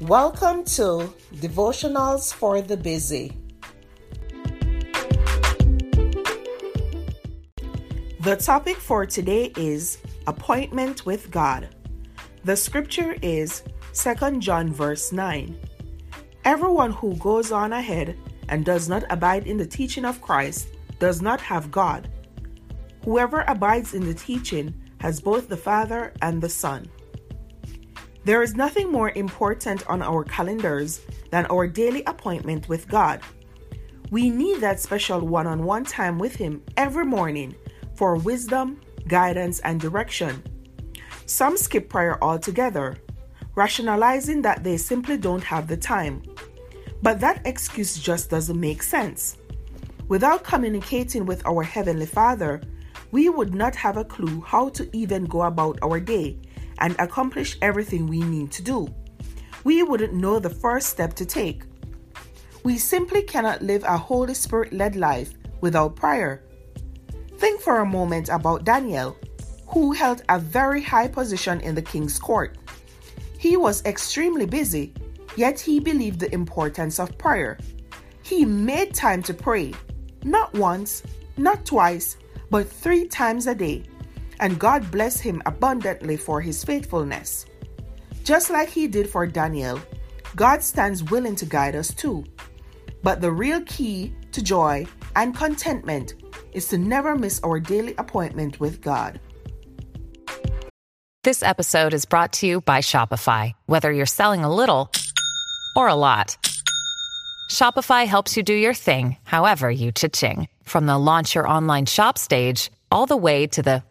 Welcome to Devotionals for the Busy. The topic for today is Appointment with God. The scripture is 2 John verse 9. Everyone who goes on ahead and does not abide in the teaching of Christ does not have God. Whoever abides in the teaching has both the Father and the Son. There is nothing more important on our calendars than our daily appointment with God. We need that special one on one time with Him every morning for wisdom, guidance, and direction. Some skip prayer altogether, rationalizing that they simply don't have the time. But that excuse just doesn't make sense. Without communicating with our Heavenly Father, we would not have a clue how to even go about our day and accomplish everything we need to do. We wouldn't know the first step to take. We simply cannot live a Holy Spirit led life without prayer. Think for a moment about Daniel, who held a very high position in the king's court. He was extremely busy, yet he believed the importance of prayer. He made time to pray, not once, not twice, but three times a day and God blessed him abundantly for his faithfulness. Just like he did for Daniel, God stands willing to guide us too. But the real key to joy and contentment is to never miss our daily appointment with God. This episode is brought to you by Shopify. Whether you're selling a little or a lot, Shopify helps you do your thing, however you cha-ching. From the launch your online shop stage all the way to the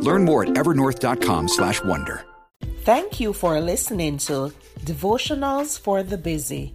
Learn more at evernorth.com slash wonder. Thank you for listening to Devotionals for the Busy.